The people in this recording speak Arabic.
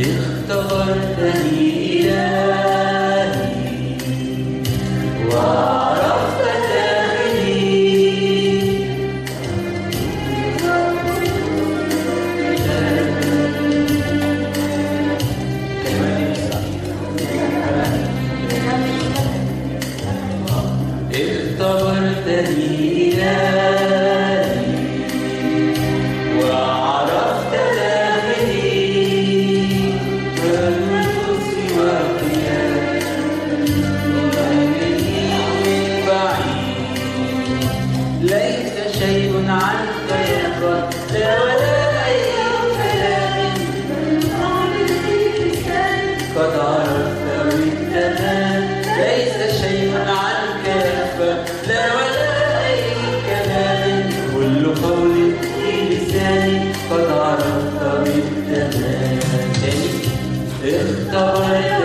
اختبرتني إلهي وعرفت اختبرتني the